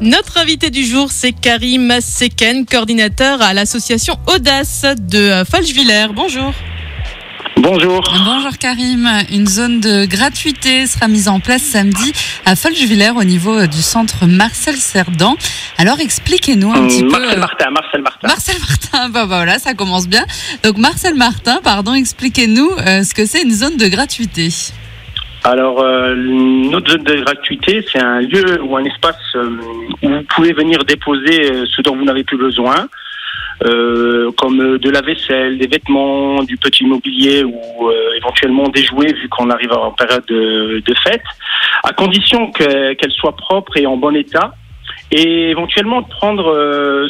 Notre invité du jour, c'est Karim Seken, coordinateur à l'association Audace de Falchevillers. Bonjour. Bonjour. Bonjour Karim. Une zone de gratuité sera mise en place samedi à Folgevillers au niveau euh, du centre Marcel Cerdan. Alors expliquez-nous un petit Marcel peu. Hum, Martin, Marcel Martin. Marcel Martin, bah, bah, voilà, ça commence bien. Donc Marcel Martin, pardon, expliquez-nous euh, ce que c'est une zone de gratuité. Alors, euh, notre zone de gratuité, c'est un lieu ou un espace euh, où vous pouvez venir déposer euh, ce dont vous n'avez plus besoin, euh, comme euh, de la vaisselle, des vêtements, du petit mobilier ou euh, éventuellement des jouets, vu qu'on arrive en période de, fête, à condition que- qu'elle soit propre et en bon état. Et éventuellement prendre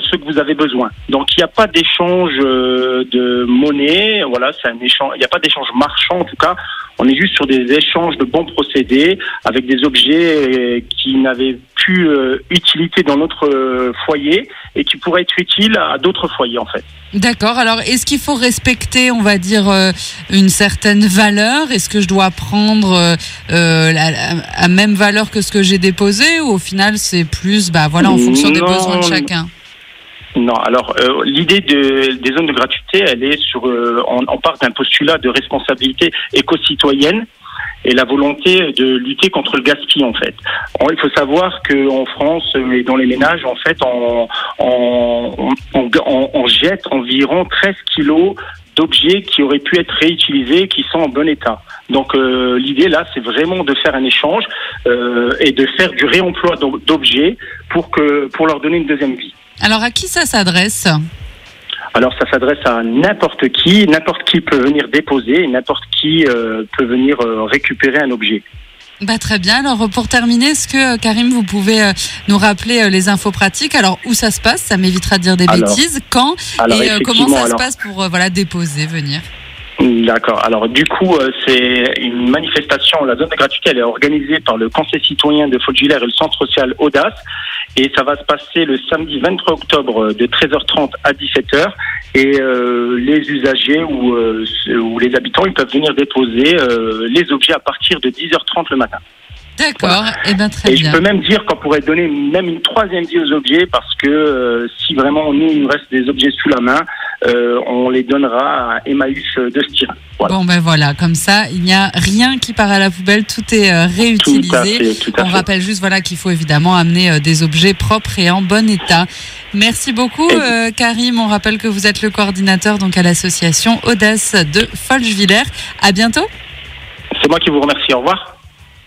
ce que vous avez besoin. Donc il n'y a pas d'échange de monnaie, voilà, c'est un échange. Il n'y a pas d'échange marchand en tout cas. On est juste sur des échanges de bons procédés avec des objets euh, qui n'avaient plus euh, utilité dans notre euh, foyer et qui pourraient être utiles à d'autres foyers en fait. D'accord. Alors, est-ce qu'il faut respecter, on va dire, euh, une certaine valeur? Est-ce que je dois prendre euh, la, même valeur que ce que j'ai déposé? Ou au final c'est plus, bah voilà, en fonction des besoins de chacun? Non, alors euh, l'idée de, des zones de gratuité, elle est sur, euh, on, on part d'un postulat de responsabilité éco-citoyenne et la volonté de lutter contre le gaspillage en fait. Il faut savoir qu'en France et dans les ménages, en fait, on, on, on- on- jette environ 13 kilos d'objets qui auraient pu être réutilisés, qui sont en bon état. Donc euh, l'idée là, c'est vraiment de faire un échange euh, et de faire du réemploi d'o- d'objets pour que pour leur donner une deuxième vie. Alors, à qui ça s'adresse Alors ça s'adresse à n'importe qui, n'importe qui peut venir déposer, et n'importe qui euh, peut venir euh, récupérer un objet. Bah, très bien. Alors, pour terminer, est-ce que, euh, Karim, vous pouvez nous rappeler les infos pratiques? Alors, où ça se passe? Ça m'évitera de dire des Alors, bêtises. Quand Alors Et comment ça alors, se passe pour voilà, déposer, venir? D'accord. Alors du coup, euh, c'est une manifestation. La zone de gratuité, elle est organisée par le Conseil citoyen de Faute-Villers et le Centre social Audace. Et ça va se passer le samedi 23 octobre euh, de 13h30 à 17h. Et euh, les usagers ou, euh, ou les habitants, ils peuvent venir déposer euh, les objets à partir de 10h30 le matin. D'accord. Eh ben, très Et bien. je peux même dire qu'on pourrait donner même une troisième vie aux objets parce que euh, si vraiment nous, il nous reste des objets sous la main, euh, on les donnera à Emmaüs de Styrin. Voilà. Bon, ben voilà, comme ça, il n'y a rien qui part à la poubelle, tout est euh, Tout à réutilisé. fait, tout à On fait. rappelle juste voilà qu'il faut évidemment amener euh, des objets propres et en bon état. Merci beaucoup euh, Karim. On rappelle que vous êtes le coordinateur donc à l'association Audace de Folchevillers. À bientôt. C'est moi qui vous remercie. Au revoir.